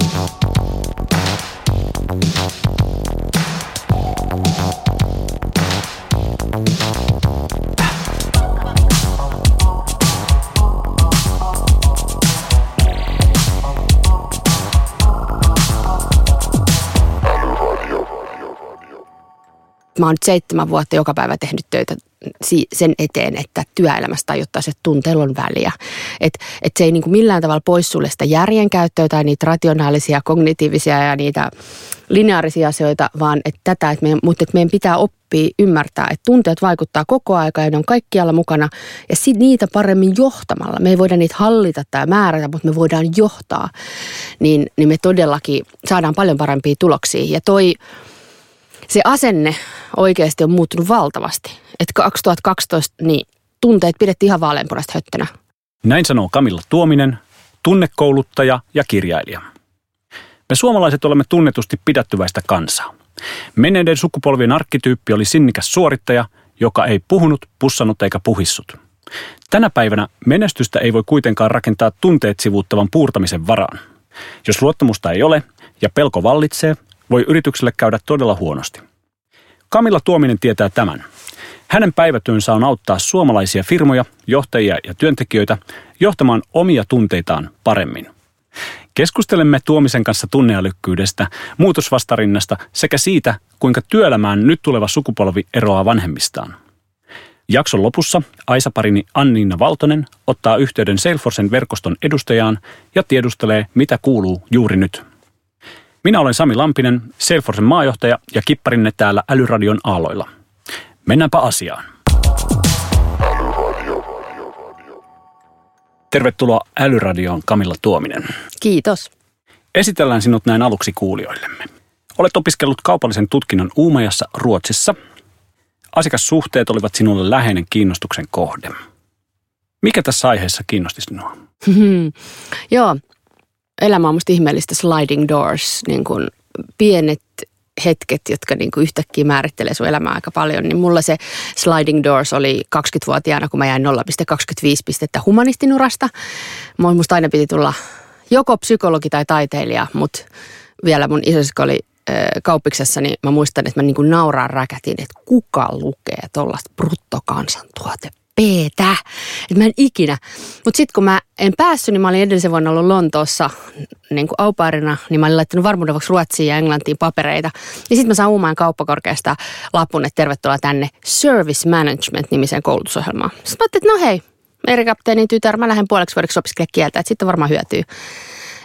you Mä oon nyt seitsemän vuotta joka päivä tehnyt töitä sen eteen, että työelämästä tajuttaisiin, että tunteella on väliä. Että et se ei niin kuin millään tavalla pois sulle sitä järjenkäyttöä tai niitä rationaalisia, kognitiivisia ja niitä lineaarisia asioita, vaan että tätä, että meidän, mutta että meidän pitää oppia ymmärtää, että tunteet vaikuttaa koko aika ja ne on kaikkialla mukana ja sit niitä paremmin johtamalla. Me ei voida niitä hallita tai määrätä, mutta me voidaan johtaa, niin, niin me todellakin saadaan paljon parempia tuloksia. Ja toi se asenne oikeasti on muuttunut valtavasti. Että 2012 niin tunteet pidettiin ihan vaaleanpunasta höttönä. Näin sanoo Kamilla Tuominen, tunnekouluttaja ja kirjailija. Me suomalaiset olemme tunnetusti pidättyväistä kansaa. Menneiden sukupolvien arkkityyppi oli sinnikäs suorittaja, joka ei puhunut, pussannut eikä puhissut. Tänä päivänä menestystä ei voi kuitenkaan rakentaa tunteet sivuuttavan puurtamisen varaan. Jos luottamusta ei ole ja pelko vallitsee, voi yritykselle käydä todella huonosti. Kamilla Tuominen tietää tämän. Hänen päivätyönsä on auttaa suomalaisia firmoja, johtajia ja työntekijöitä johtamaan omia tunteitaan paremmin. Keskustelemme Tuomisen kanssa tunneälykkyydestä, muutosvastarinnasta sekä siitä, kuinka työelämään nyt tuleva sukupolvi eroaa vanhemmistaan. Jakson lopussa Aisa-parini Anniina Valtonen ottaa yhteyden Salesforcen verkoston edustajaan ja tiedustelee, mitä kuuluu juuri nyt. Minä olen Sami Lampinen, Salesforcen maajohtaja ja kipparinne täällä Älyradion aaloilla. Mennäänpä asiaan. Tervetuloa Älyradioon Kamilla Tuominen. Kiitos. Esitellään sinut näin aluksi kuulijoillemme. Olet opiskellut kaupallisen tutkinnon Uumajassa Ruotsissa. Asiakassuhteet olivat sinulle läheinen kiinnostuksen kohde. Mikä tässä aiheessa kiinnosti sinua? Joo, elämä on musta ihmeellistä sliding doors, niin kuin pienet hetket, jotka niin kuin yhtäkkiä määrittelee sun elämää aika paljon, niin mulla se sliding doors oli 20-vuotiaana, kun mä jäin 0,25 pistettä humanistinurasta. Musta aina piti tulla joko psykologi tai taiteilija, mutta vielä mun isosisko oli kauppiksessa, niin mä muistan, että mä niin kuin nauraan räkätin, että kuka lukee tuollaista bruttokansantuote peetä. Että mä en ikinä. Mutta sitten kun mä en päässyt, niin mä olin edellisen vuonna ollut Lontoossa niin kuin aupairina, niin mä olin laittanut varmuuden vuoksi Ruotsiin ja Englantiin papereita. Ja sitten mä saan Uumaan kauppakorkeasta lapun, että tervetuloa tänne Service Management-nimiseen koulutusohjelmaan. Sitten mä ajattelin, että no hei, merikapteenin tytär, mä lähden puoleksi vuodeksi opiskelemaan kieltä, että sitten varmaan hyötyy.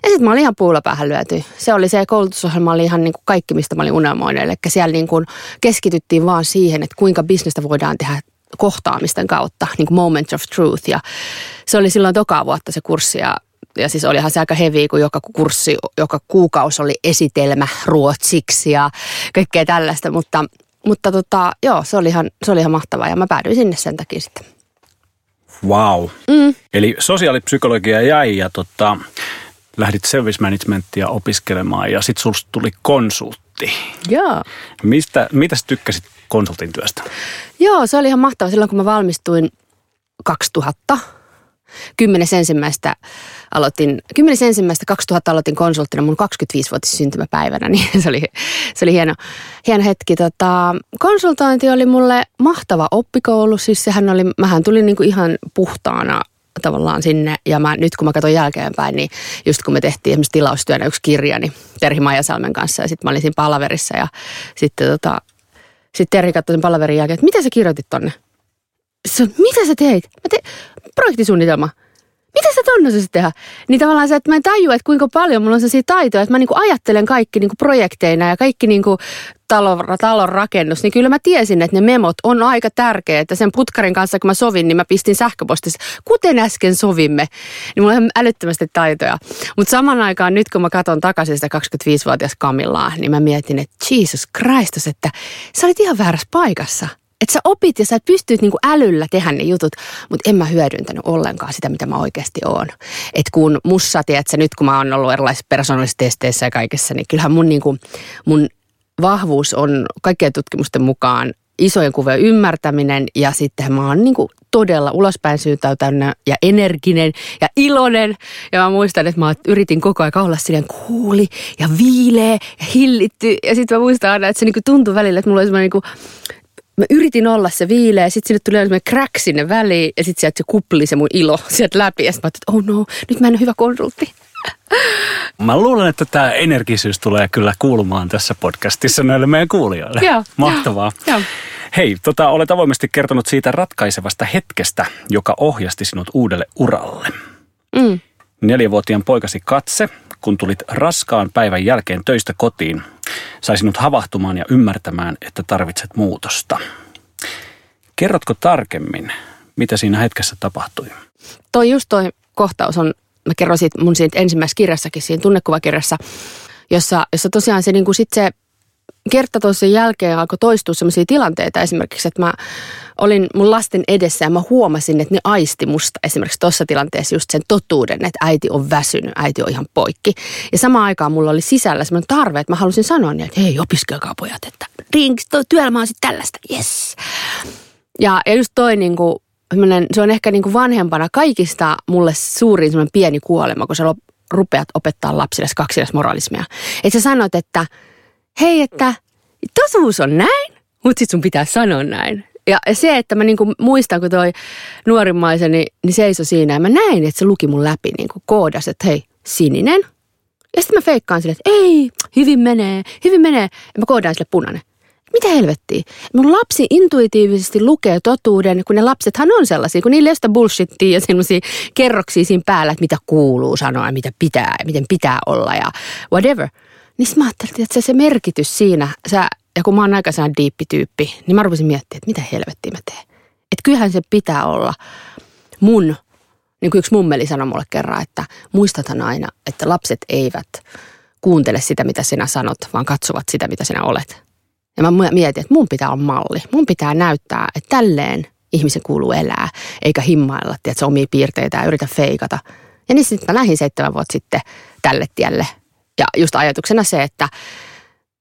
Ja sitten mä olin ihan puulla päähän lyöty. Se oli se koulutusohjelma oli ihan niin kuin kaikki, mistä mä olin unelmoinut. Eli siellä niin kuin keskityttiin vaan siihen, että kuinka bisnestä voidaan tehdä kohtaamisten kautta, niin kuin moment of truth. Ja se oli silloin toka vuotta se kurssi ja, ja siis olihan se aika hevi, kun joka kurssi, joka kuukausi oli esitelmä ruotsiksi ja kaikkea tällaista, mutta, mutta tota, joo, se oli, ihan, se oli ihan mahtavaa ja mä päädyin sinne sen takia sitten. Wow. Mm. Eli sosiaalipsykologia jäi ja tota, lähdit service managementia opiskelemaan ja sitten susta tuli konsultti. Joo. Mistä, mitä sä tykkäsit konsultin työstä? Joo, se oli ihan mahtava. Silloin kun mä valmistuin 2000, 10. ensimmäistä aloitin, 10. ensimmäistä 2000 aloitin konsulttina mun 25-vuotis syntymäpäivänä, niin se oli, se oli hieno, hieno hetki. Tota, konsultointi oli mulle mahtava oppikoulu, siis sehän oli, mähän tulin niinku ihan puhtaana tavallaan sinne. Ja mä, nyt kun mä katson jälkeenpäin, niin just kun me tehtiin esimerkiksi tilaustyönä yksi kirja, niin Terhi Maijasalmen kanssa ja sitten mä olin siinä palaverissa ja sitten tota, sitten Terhi katsoi sen palaverin jälkeen, että mitä sä kirjoitit tonne? Se mitä sä teit? Mä tein projektisuunnitelma. Mitä sä tonne sitten tehdä? Niin tavallaan se, että mä en tajua, että kuinka paljon mulla on sellaisia taitoja, että mä niinku ajattelen kaikki niinku projekteina ja kaikki niinku talon, talon rakennus, niin kyllä mä tiesin, että ne memot on aika tärkeä. Että sen putkarin kanssa, kun mä sovin, niin mä pistin sähköpostissa, kuten äsken sovimme. Niin mulla on älyttömästi taitoja. Mutta saman aikaan nyt, kun mä katson takaisin sitä 25-vuotias Kamillaa, niin mä mietin, että Jesus Christus, että sä olit ihan väärässä paikassa. Että sä opit ja sä pystyt niinku älyllä tehdä ne jutut, mutta en mä hyödyntänyt ollenkaan sitä, mitä mä oikeasti oon. Että kun mussa, tiedätkö, nyt kun mä oon ollut erilaisissa persoonallisissa ja kaikessa, niin kyllähän mun, niinku, mun vahvuus on kaikkien tutkimusten mukaan isojen kuvien ymmärtäminen ja sitten mä oon niin todella ulospäin syytäytänyt ja energinen ja iloinen. Ja mä muistan, että mä yritin koko ajan olla silleen kuuli ja viileä ja hillitty. Ja sitten mä muistan aina, että se niinku tuntui välillä, että mulla oli semmoinen niinku mä yritin olla se viileä, sitten sinne tuli semmoinen crack sinne väliin ja sitten sieltä se kupli se mun ilo sieltä läpi. Ja sitten mä että oh no, nyt mä en ole hyvä konsultti. Mä luulen, että tämä energisyys tulee kyllä kuulumaan tässä podcastissa näille meidän kuulijoille. Joo, Mahtavaa. Joo. Hei, tota, olet avoimesti kertonut siitä ratkaisevasta hetkestä, joka ohjasti sinut uudelle uralle. Mm. Neljävuotiaan poikasi katse, kun tulit raskaan päivän jälkeen töistä kotiin, sai sinut havahtumaan ja ymmärtämään, että tarvitset muutosta. Kerrotko tarkemmin, mitä siinä hetkessä tapahtui? Toi just toi kohtaus on, mä kerron siitä mun siitä ensimmäisessä kirjassakin, siinä tunnekuvakirjassa, jossa, jossa tosiaan se, niin kuin sit se kerta toisen jälkeen alkoi toistua sellaisia tilanteita esimerkiksi, että mä olin mun lasten edessä ja mä huomasin, että ne aisti musta esimerkiksi tuossa tilanteessa just sen totuuden, että äiti on väsynyt, äiti on ihan poikki. Ja samaan aikaan mulla oli sisällä semmoinen tarve, että mä halusin sanoa niin, että hei opiskelkaa pojat, että työelämä on sitten tällaista, yes. Ja, ja just toi niin kuin, se on ehkä niin kuin vanhempana kaikista mulle suurin semmoinen pieni kuolema, kun sä rupeat opettaa lapsille kaksilas moralismia. Että sä sanot, että hei, että totuus on näin, mutta sit sun pitää sanoa näin. Ja se, että mä niinku muistan, kun toi nuorimmaiseni niin seisoi siinä ja mä näin, että se luki mun läpi niinku koodas, että hei, sininen. Ja sitten mä feikkaan sille, että ei, hyvin menee, hyvin menee. Ja mä koodaan sille punainen. Mitä helvettiä? Mun lapsi intuitiivisesti lukee totuuden, kun ne lapsethan on sellaisia, kun niillä ei sitä ja sellaisia kerroksia siinä päällä, että mitä kuuluu sanoa ja mitä pitää ja miten pitää olla ja whatever – niin mä ajattelin, että se, se merkitys siinä, sä, ja kun mä oon aika sellainen diippityyppi, niin mä rupesin miettimään, että mitä helvettiä mä teen. Että kyllähän se pitää olla mun, niin kuin yksi mummeli sanoi mulle kerran, että muistathan aina, että lapset eivät kuuntele sitä, mitä sinä sanot, vaan katsovat sitä, mitä sinä olet. Ja mä mietin, että mun pitää olla malli. Mun pitää näyttää, että tälleen ihmisen kuuluu elää, eikä himmailla, että omia piirteitä ja yritä feikata. Ja niin sitten mä lähdin seitsemän vuotta sitten tälle tielle ja just ajatuksena se, että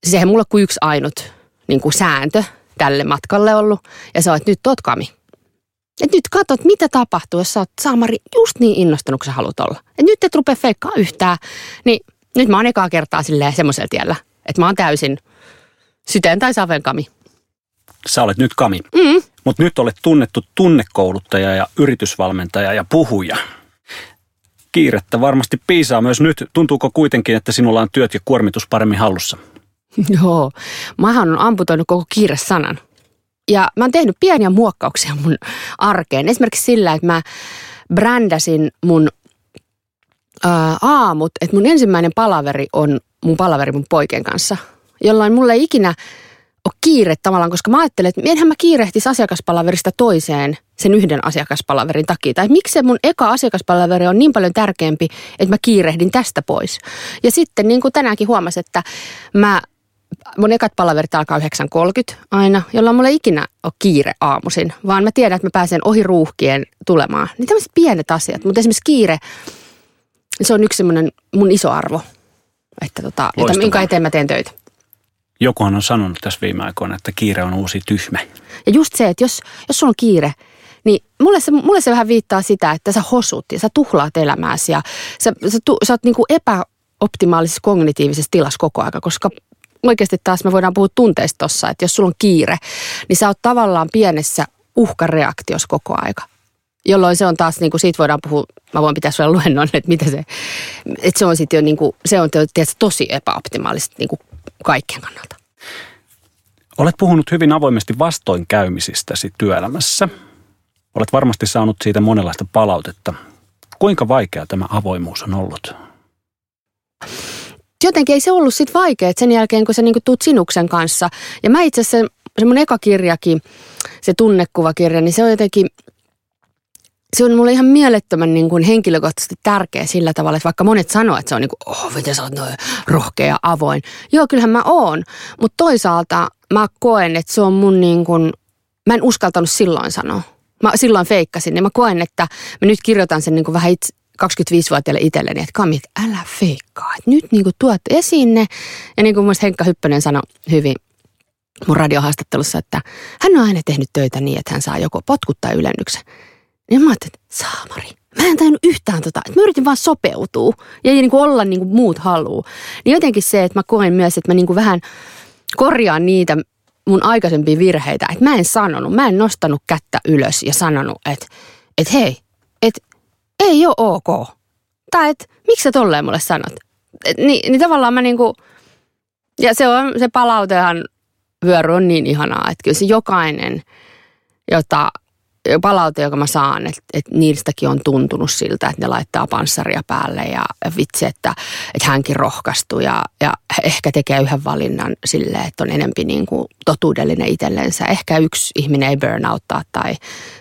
sehän mulla kuin yksi ainut niin kuin sääntö tälle matkalle ollut. Ja se on, että nyt oot kami. Et nyt katsot, mitä tapahtuu, jos sä oot Saamari just niin innostunut, kun sä haluat olla. Et nyt et rupea feikkaa yhtään. Niin nyt mä oon ekaa kertaa silleen semmoisella tiellä, että mä oon täysin syteen tai saven kami. Sä olet nyt kami. Mm. Mutta nyt olet tunnettu tunnekouluttaja ja yritysvalmentaja ja puhuja kiirettä varmasti piisaa myös nyt. Tuntuuko kuitenkin, että sinulla on työt ja kuormitus paremmin hallussa? Joo, mähän on amputoinut koko kiire-sanan. Ja mä oon tehnyt pieniä muokkauksia mun arkeen. Esimerkiksi sillä, että mä brändäsin mun ää, aamut, että mun ensimmäinen palaveri on mun palaveri mun poikien kanssa, jolloin mulle ei ikinä – ole kiire tavallaan, koska mä ajattelen, että enhän mä kiirehtisi asiakaspalaverista toiseen sen yhden asiakaspalaverin takia. Tai miksi se mun eka asiakaspalaveri on niin paljon tärkeämpi, että mä kiirehdin tästä pois. Ja sitten niin kuin tänäänkin huomasin, että mä mun ekat palaverit alkaa 9.30 aina, jolloin mulla ei ikinä ole kiire aamuisin, vaan mä tiedän, että mä pääsen ohi ruuhkien tulemaan. Niin tämmöiset pienet asiat, mutta esimerkiksi kiire, se on yksi semmoinen mun iso arvo, että tota, jota, minkä eteen mä teen töitä. Jokuhan on sanonut tässä viime aikoina, että kiire on uusi tyhmä. Ja just se, että jos, jos sulla on kiire, niin mulle se, mulle se vähän viittaa sitä, että sä hosut ja sä tuhlaat elämääsi ja sä, sä, tu, sä oot niinku epäoptimaalisessa kognitiivisessa tilassa koko aika, koska oikeasti taas me voidaan puhua tunteista tossa, että jos sulla on kiire, niin sä oot tavallaan pienessä uhkareaktiossa koko aika. Jolloin se on taas, niin kuin siitä voidaan puhua, mä voin pitää sulle luennon, että mitä se, että se on sitten jo niin kuin, se on tietysti tosi epäoptimaalista niin kuin kaikkien kannalta. Olet puhunut hyvin avoimesti vastoinkäymisistäsi työelämässä. Olet varmasti saanut siitä monenlaista palautetta. Kuinka vaikea tämä avoimuus on ollut? Jotenkin ei se ollut sit vaikea sen jälkeen, kun sä niinku tuut sinuksen kanssa. Ja mä itse asiassa, se mun eka kirjakin, se tunnekuvakirja, niin se on jotenkin, se on mulle ihan mielettömän niin kuin henkilökohtaisesti tärkeä sillä tavalla, että vaikka monet sanoo, että se on niin kuin, oh, miten sä oot noin rohkea avoin. Joo, kyllähän mä oon, mutta toisaalta mä koen, että se on mun niin kuin, mä en uskaltanut silloin sanoa. Mä silloin feikkasin, niin mä koen, että mä nyt kirjoitan sen niin kuin vähän itse, 25-vuotiaille itselleni, että Kami, että älä feikkaa. Että nyt niin kuin tuot esiin ne. Ja niin kuin mun Henkka Hyppönen sanoi hyvin, mun radiohaastattelussa, että hän on aina tehnyt töitä niin, että hän saa joko potkut tai ylennyksen. Niin mä ajattelin, että saamari. Mä en tajunnut yhtään tota, että mä yritin vaan sopeutua ja niin kuin olla niin kuin muut haluu. Niin jotenkin se, että mä koen myös, että mä niin kuin vähän korjaan niitä mun aikaisempia virheitä, että mä en sanonut, mä en nostanut kättä ylös ja sanonut, että, että hei, että ei ole ok. Tai että miksi sä tolleen mulle sanot? Niin, niin tavallaan mä niinku, ja se on, se palautehan vyöry on niin ihanaa, että kyllä se jokainen, jota, palaute, joka mä saan, että, että niistäkin on tuntunut siltä, että ne laittaa panssaria päälle ja, vitsi, että, että hänkin rohkaistuu ja, ja ehkä tekee yhden valinnan silleen, että on enempi niin kuin totuudellinen itsellensä. Ehkä yksi ihminen ei burnouttaa tai,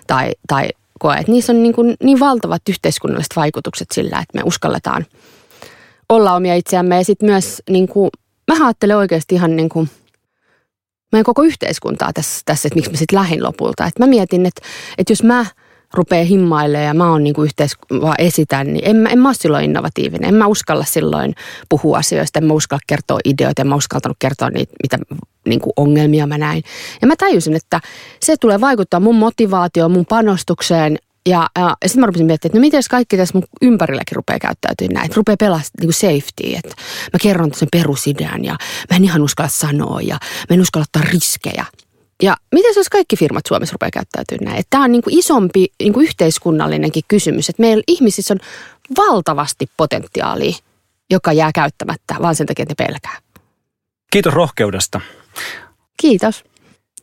tai, tai koe, että niissä on niin, kuin niin valtavat yhteiskunnalliset vaikutukset sillä, että me uskalletaan olla omia itseämme ja sitten myös niin kuin, mä ajattelen oikeasti ihan niin kuin – meidän koko yhteiskuntaa tässä, tässä että miksi mä sitten lähin lopulta. Et mä mietin, että, että jos mä rupean himmailemaan ja mä oon niin yhteis- esitän, niin en mä, en mä ole silloin innovatiivinen. En mä uskalla silloin puhua asioista, en mä uskalla kertoa ideoita, en mä uskaltanut kertoa niitä, mitä niin kuin ongelmia mä näin. Ja mä tajusin, että se tulee vaikuttaa mun motivaatioon, mun panostukseen ja, ja, ja sitten mä rupesin miettimään, että no miten kaikki tässä mun ympärilläkin rupeaa käyttäytymään näin. Rupeaa pelaamaan niin safety, että mä kerron sen perusidean ja mä en ihan uskalla sanoa ja mä en uskalla ottaa riskejä. Ja miten se jos kaikki firmat Suomessa rupeaa käyttäytymään näin? Että tämä on niin kuin isompi niin kuin yhteiskunnallinenkin kysymys, että meillä ihmisissä on valtavasti potentiaalia, joka jää käyttämättä, vaan sen takia, että ne pelkää. Kiitos rohkeudesta. Kiitos,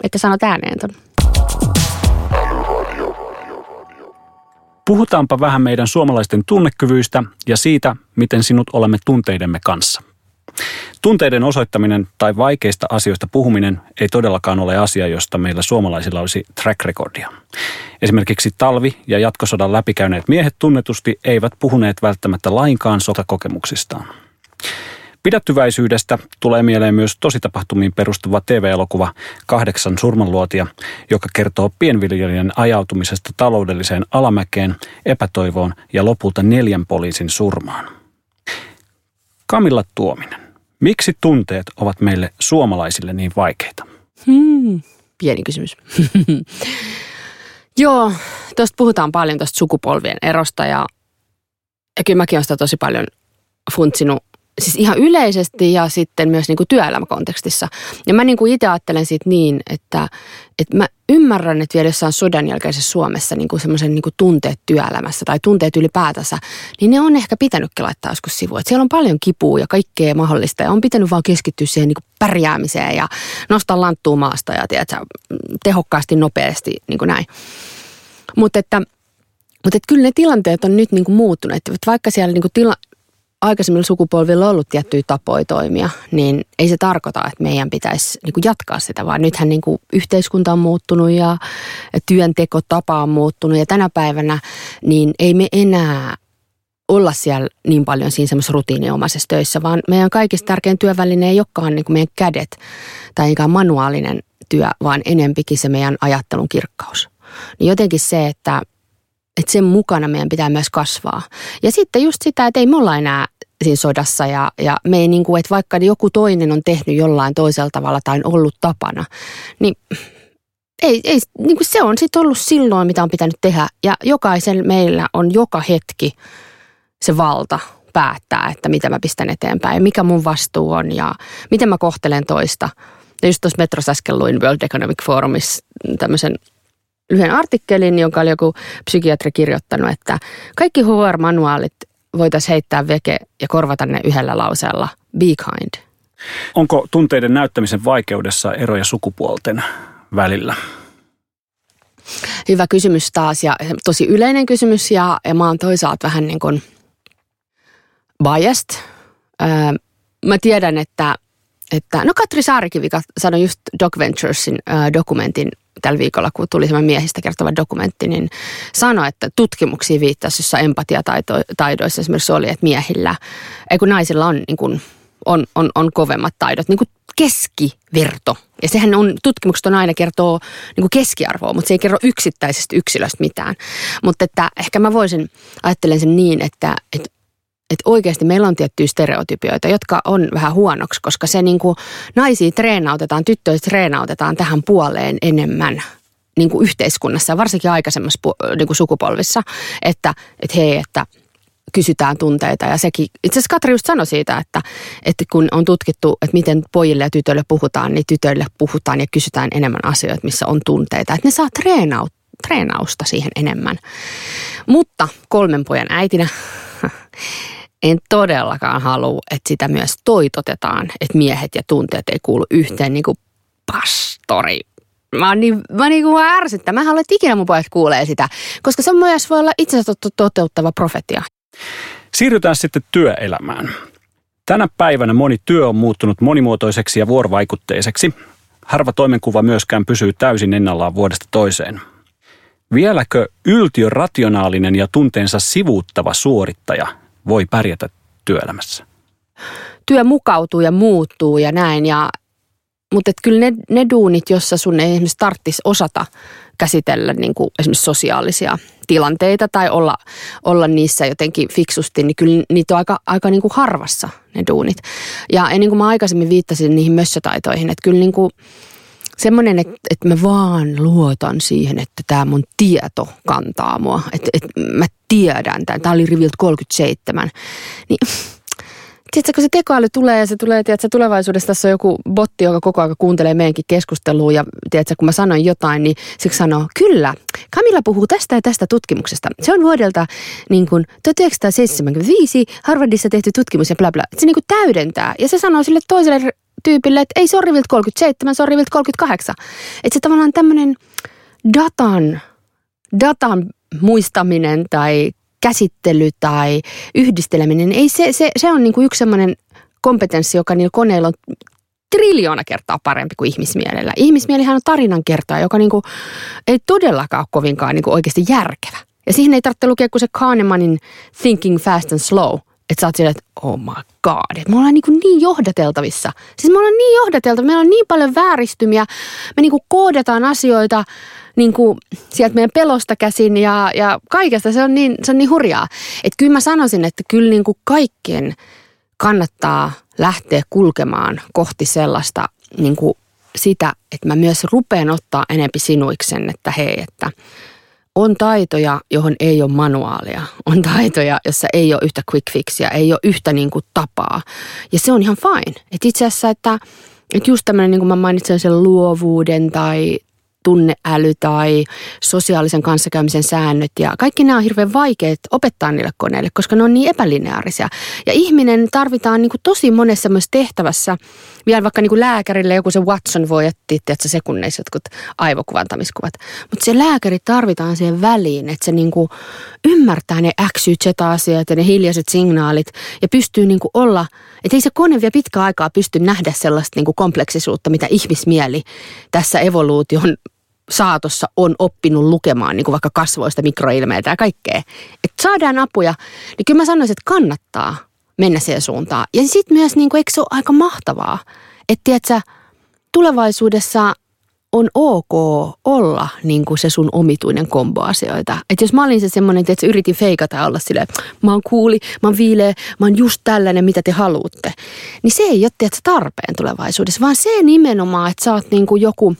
että sanot ääneen ton. Puhutaanpa vähän meidän suomalaisten tunnekyvyistä ja siitä, miten sinut olemme tunteidemme kanssa. Tunteiden osoittaminen tai vaikeista asioista puhuminen ei todellakaan ole asia, josta meillä suomalaisilla olisi track recordia. Esimerkiksi talvi- ja jatkosodan läpikäyneet miehet tunnetusti eivät puhuneet välttämättä lainkaan sotakokemuksistaan. Pidättyväisyydestä tulee mieleen myös tositapahtumiin perustuva TV-elokuva Kahdeksan surmanluotia, joka kertoo pienviljelijän ajautumisesta taloudelliseen alamäkeen, epätoivoon ja lopulta neljän poliisin surmaan. Kamilla Tuominen, miksi tunteet ovat meille suomalaisille niin vaikeita? Hmm, pieni kysymys. Joo, tuosta puhutaan paljon tuosta sukupolvien erosta ja, ja kyllä mäkin olen sitä tosi paljon funtsinut siis ihan yleisesti ja sitten myös niin kuin työelämäkontekstissa. Ja mä niin kuin itse ajattelen siitä niin, että, että mä ymmärrän, että vielä jossain sodan jälkeisessä Suomessa niin kuin semmoisen niin kuin tunteet työelämässä tai tunteet ylipäätänsä, niin ne on ehkä pitänytkin laittaa joskus sivuun. Että siellä on paljon kipua ja kaikkea mahdollista ja on pitänyt vaan keskittyä siihen niin kuin pärjäämiseen ja nostaa lanttua maasta ja tiedätkö, tehokkaasti, nopeasti, niin kuin näin. Mutta että mutta kyllä ne tilanteet on nyt niin kuin muuttuneet. Että vaikka siellä niin kuin tila, aikaisemmilla sukupolvilla ollut tiettyjä tapoja toimia, niin ei se tarkoita, että meidän pitäisi niin jatkaa sitä, vaan nythän niin kuin yhteiskunta on muuttunut ja työntekotapa on muuttunut ja tänä päivänä niin ei me enää olla siellä niin paljon siinä semmoisessa rutiininomaisessa töissä, vaan meidän kaikista tärkein työväline ei olekaan niin kuin meidän kädet tai ikään manuaalinen työ, vaan enempikin se meidän ajattelun kirkkaus. Niin jotenkin se, että että sen mukana meidän pitää myös kasvaa. Ja sitten just sitä, että ei me olla enää siinä sodassa ja, ja me ei niin kuin, että vaikka joku toinen on tehnyt jollain toisella tavalla tai on ollut tapana, niin ei, ei, niin kuin se on sitten ollut silloin, mitä on pitänyt tehdä. Ja jokaisen meillä on joka hetki se valta päättää, että mitä mä pistän eteenpäin ja mikä mun vastuu on ja miten mä kohtelen toista. Ja just tuossa Metros äsken luin World Economic Forumissa tämmöisen lyhyen artikkelin, jonka oli joku psykiatri kirjoittanut, että kaikki HR-manuaalit voitaisiin heittää veke ja korvata ne yhdellä lauseella be kind. Onko tunteiden näyttämisen vaikeudessa eroja sukupuolten välillä? Hyvä kysymys taas ja tosi yleinen kysymys ja, ja mä oon toisaalta vähän niin kuin biased. Öö, mä tiedän, että, että no Katri Saarikivika sanoi just Doc Venturesin öö, dokumentin tällä viikolla, kun tuli semmoinen miehistä kertova dokumentti, niin sanoi, että tutkimuksia viittasi, jossa empatiataidoissa esimerkiksi oli, että miehillä, ei kun naisilla on, niin kuin, on, on, on kovemmat taidot, niin kuin keskiverto. Ja sehän on, tutkimukset on aina kertoo niin kuin keskiarvoa, mutta se ei kerro yksittäisestä yksilöstä mitään. Mutta että ehkä mä voisin, ajattelen sen niin, että, että että oikeasti meillä on tiettyjä stereotypioita, jotka on vähän huonoksi, koska se niin kuin naisia treenautetaan, tyttöjä treenautetaan tähän puoleen enemmän niin kuin yhteiskunnassa varsinkin aikaisemmassa niin kuin sukupolvissa, että, että hei, että kysytään tunteita. Ja sekin, itse asiassa Katri just sanoi siitä, että, että kun on tutkittu, että miten pojille ja tytöille puhutaan, niin tytöille puhutaan ja kysytään enemmän asioita, missä on tunteita, että ne saa treenaut, treenausta siihen enemmän. Mutta kolmen pojan äitinä en todellakaan halua, että sitä myös toitotetaan, että miehet ja tunteet ei kuulu yhteen niin kuin pastori. Mä oon niin, mä niin kuin ärsyttä. Mä haluan, että ikinä mun pojat kuulee sitä, koska se myös voi olla itse toteuttava profetia. Siirrytään sitten työelämään. Tänä päivänä moni työ on muuttunut monimuotoiseksi ja vuorovaikutteiseksi. Harva toimenkuva myöskään pysyy täysin ennallaan vuodesta toiseen. Vieläkö yltiö rationaalinen ja tunteensa sivuuttava suorittaja voi pärjätä työelämässä? Työ mukautuu ja muuttuu ja näin, ja, mutta et kyllä ne, ne duunit, jossa sun ei esimerkiksi tarvitsisi osata käsitellä niin kuin esimerkiksi sosiaalisia tilanteita tai olla, olla niissä jotenkin fiksusti, niin kyllä niitä on aika, aika niin kuin harvassa ne duunit. Ja, ja niin kuin mä aikaisemmin viittasin niihin mössötaitoihin, että kyllä niin kuin semmoinen, että, että mä vaan luotan siihen, että tämä mun tieto kantaa mua. Että, että mä tiedän tämän. Tämä oli riviltä 37. Niin tiedätkö, kun se tekoäly tulee ja se tulee, tiedätkö, tulevaisuudessa tässä on joku botti, joka koko ajan kuuntelee meidänkin keskustelua ja tiedätkö, kun mä sanoin jotain, niin siksi sanoo, kyllä, Kamilla puhuu tästä ja tästä tutkimuksesta. Se on vuodelta niin kuin 1975 Harvardissa tehty tutkimus ja bla bla. Se niin kuin täydentää ja se sanoo sille toiselle tyypille, että ei riviltä 37, se on riviltä 38. Että se tavallaan tämmöinen datan, datan muistaminen tai käsittely tai yhdisteleminen, ei se, se, se on niin kuin yksi semmoinen kompetenssi, joka niillä koneilla on triljoona kertaa parempi kuin ihmismielellä. Ihmismielihän on tarinan kertaa, joka niin kuin ei todellakaan ole kovinkaan niin kuin oikeasti järkevä. Ja siihen ei tarvitse lukea kuin se Kahnemanin Thinking Fast and Slow – että sä oot silleen, että oh my god, että me ollaan niin, niin johdateltavissa. Siis me ollaan niin johdateltavissa, meillä on niin paljon vääristymiä, me niin kuin koodataan asioita niin kuin sieltä meidän pelosta käsin ja, ja kaikesta. Se on niin, se on niin hurjaa. Että kyllä mä sanoisin, että kyllä niin kuin kaikkien kannattaa lähteä kulkemaan kohti sellaista niin kuin sitä, että mä myös rupean ottaa enempi sinuiksen, että hei, että – on taitoja, johon ei ole manuaalia. On taitoja, jossa ei ole yhtä quick fixia, ei ole yhtä niin kuin tapaa. Ja se on ihan fine. Et itse asiassa, että, että just tämmöinen, niin kuin mä mainitsin sen luovuuden tai tunneäly tai sosiaalisen kanssakäymisen säännöt ja kaikki nämä on hirveän vaikeat opettaa niille koneille, koska ne on niin epälineaarisia. Ja ihminen tarvitaan niin kuin tosi monessa semmoisessa tehtävässä, vielä vaikka niin kuin lääkärille joku se Watson voi etsiä, että sekunneissa jotkut aivokuvantamiskuvat. Mutta se lääkäri tarvitaan siihen väliin, että se niin kuin ymmärtää ne X, Y, Z-asiat ja ne hiljaiset signaalit ja pystyy niin kuin olla, että ei se kone vielä pitkä aikaa pysty nähdä sellaista niin kuin kompleksisuutta, mitä ihmismieli tässä evoluution saatossa on oppinut lukemaan niin kuin vaikka kasvoista mikroilmeitä ja kaikkea. Että saadaan apuja, niin kyllä mä sanoisin, että kannattaa mennä siihen suuntaan. Ja sitten myös, niin kuin, eikö se ole aika mahtavaa, että tiedätkö, tulevaisuudessa on ok olla niin kuin se sun omituinen kombo asioita. Että jos mä olin se semmoinen, että yritin feikata olla silleen, mä oon kuuli, mä oon viileä, mä oon just tällainen, mitä te haluatte. Niin se ei ole tiedätkö, tarpeen tulevaisuudessa, vaan se nimenomaan, että sä oot niin kuin joku